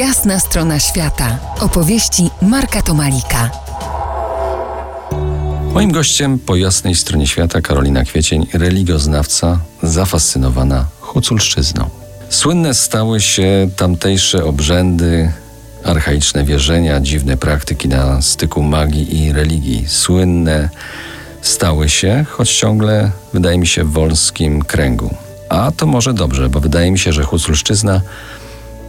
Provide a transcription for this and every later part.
Jasna strona świata. Opowieści Marka Tomalika. Moim gościem po jasnej stronie świata Karolina Kwiecień, religioznawca zafascynowana huculszczyzną. Słynne stały się tamtejsze obrzędy, archaiczne wierzenia, dziwne praktyki na styku magii i religii. Słynne stały się, choć ciągle wydaje mi się w wolskim kręgu. A to może dobrze, bo wydaje mi się, że huculszczyzna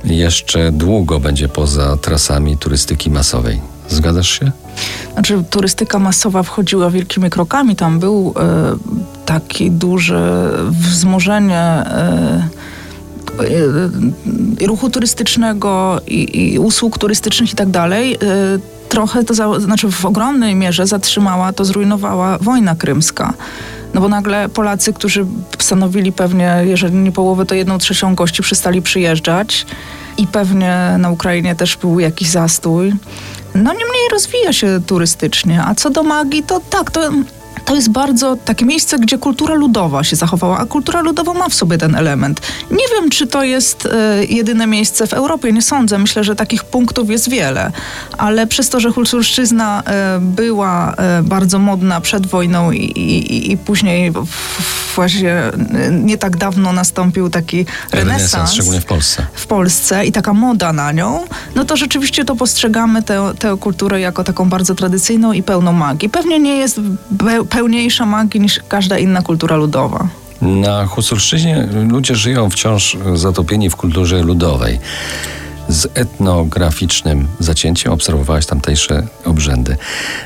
jeszcze długo będzie poza trasami turystyki masowej. Zgadzasz się? Znaczy, turystyka masowa wchodziła wielkimi krokami. Tam był e, taki duże wzmożenie e, e, ruchu turystycznego i, i, usług turystycznych i tak dalej. Trochę to, za, znaczy w ogromnej mierze zatrzymała, to zrujnowała wojna krymska. Bo nagle Polacy, którzy stanowili pewnie, jeżeli nie połowę, to jedną trzecią gości przestali przyjeżdżać i pewnie na Ukrainie też był jakiś zastój. No niemniej rozwija się turystycznie, a co do magii, to tak, to to jest bardzo takie miejsce, gdzie kultura ludowa się zachowała, a kultura ludowa ma w sobie ten element. Nie wiem, czy to jest e, jedyne miejsce w Europie, nie sądzę. Myślę, że takich punktów jest wiele, ale przez to, że kulturszczyzna e, była e, bardzo modna przed wojną i, i, i później właśnie nie tak dawno nastąpił taki renesans, renesans, szczególnie w Polsce. W Polsce i taka moda na nią, no to rzeczywiście to postrzegamy tę, tę kulturę jako taką bardzo tradycyjną i pełną magii. Pewnie nie jest pełniejsza magii niż każda inna kultura ludowa. Na Huculszczyźnie ludzie żyją wciąż zatopieni w kulturze ludowej. Z etnograficznym zacięciem obserwowałeś tamtejsze obrzędy.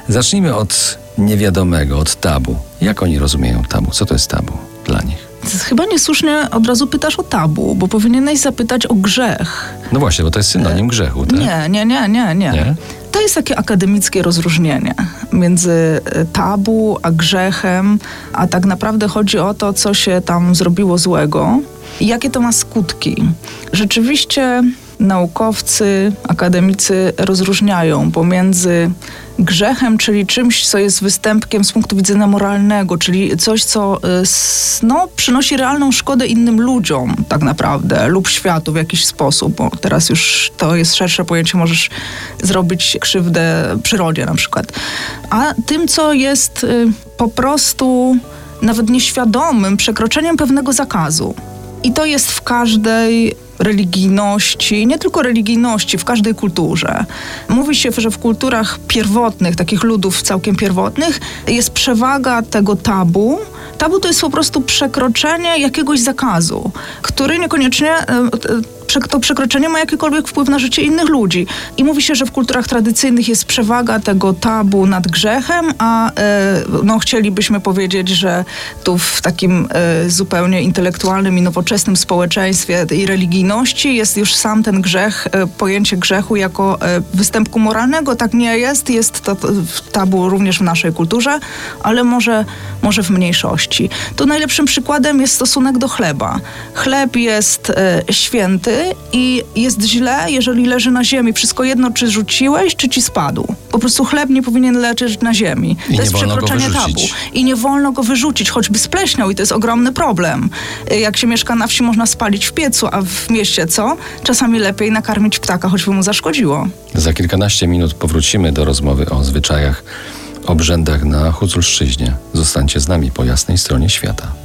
Zacznijmy od niewiadomego, od tabu. Jak oni rozumieją tabu? Co to jest tabu dla nich? Chyba niesłusznie od razu pytasz o tabu, bo powinieneś zapytać o grzech. No właśnie, bo to jest synonim grzechu, tak? Nie, nie, nie, nie, nie. nie? To jest takie akademickie rozróżnienie między e, tabu a grzechem, a tak naprawdę chodzi o to, co się tam zrobiło złego i jakie to ma skutki. Rzeczywiście naukowcy, akademicy rozróżniają pomiędzy grzechem, czyli czymś, co jest występkiem z punktu widzenia moralnego, czyli coś, co y, no, przynosi realną szkodę innym ludziom tak naprawdę lub światu w jakiś sposób, bo teraz już to jest szersze pojęcie, możesz zrobić krzywdę przyrodzie na przykład. A tym, co jest y, po prostu nawet nieświadomym przekroczeniem pewnego zakazu. I to jest w każdej religijności, nie tylko religijności, w każdej kulturze. Mówi się, że w kulturach pierwotnych, takich ludów całkiem pierwotnych, jest przewaga tego tabu. Tabu to jest po prostu przekroczenie jakiegoś zakazu, który niekoniecznie e, e, to przekroczenie ma jakikolwiek wpływ na życie innych ludzi. I mówi się, że w kulturach tradycyjnych jest przewaga tego tabu nad grzechem, a e, no, chcielibyśmy powiedzieć, że tu w takim e, zupełnie intelektualnym i nowoczesnym społeczeństwie i religijności jest już sam ten grzech, e, pojęcie grzechu jako występku moralnego. Tak nie jest, jest to tabu również w naszej kulturze, ale może, może w mniejszości. Tu najlepszym przykładem jest stosunek do chleba. Chleb jest święty, i jest źle, jeżeli leży na ziemi. Wszystko jedno, czy rzuciłeś, czy ci spadł. Po prostu chleb nie powinien leżeć na ziemi. I to jest przekroczenie tabu. I nie wolno go wyrzucić, choćby spleśniał i to jest ogromny problem. Jak się mieszka na wsi, można spalić w piecu, a w mieście co? Czasami lepiej nakarmić ptaka, choćby mu zaszkodziło. Za kilkanaście minut powrócimy do rozmowy o zwyczajach, obrzędach na Huculszczyźnie. Zostańcie z nami po jasnej stronie świata.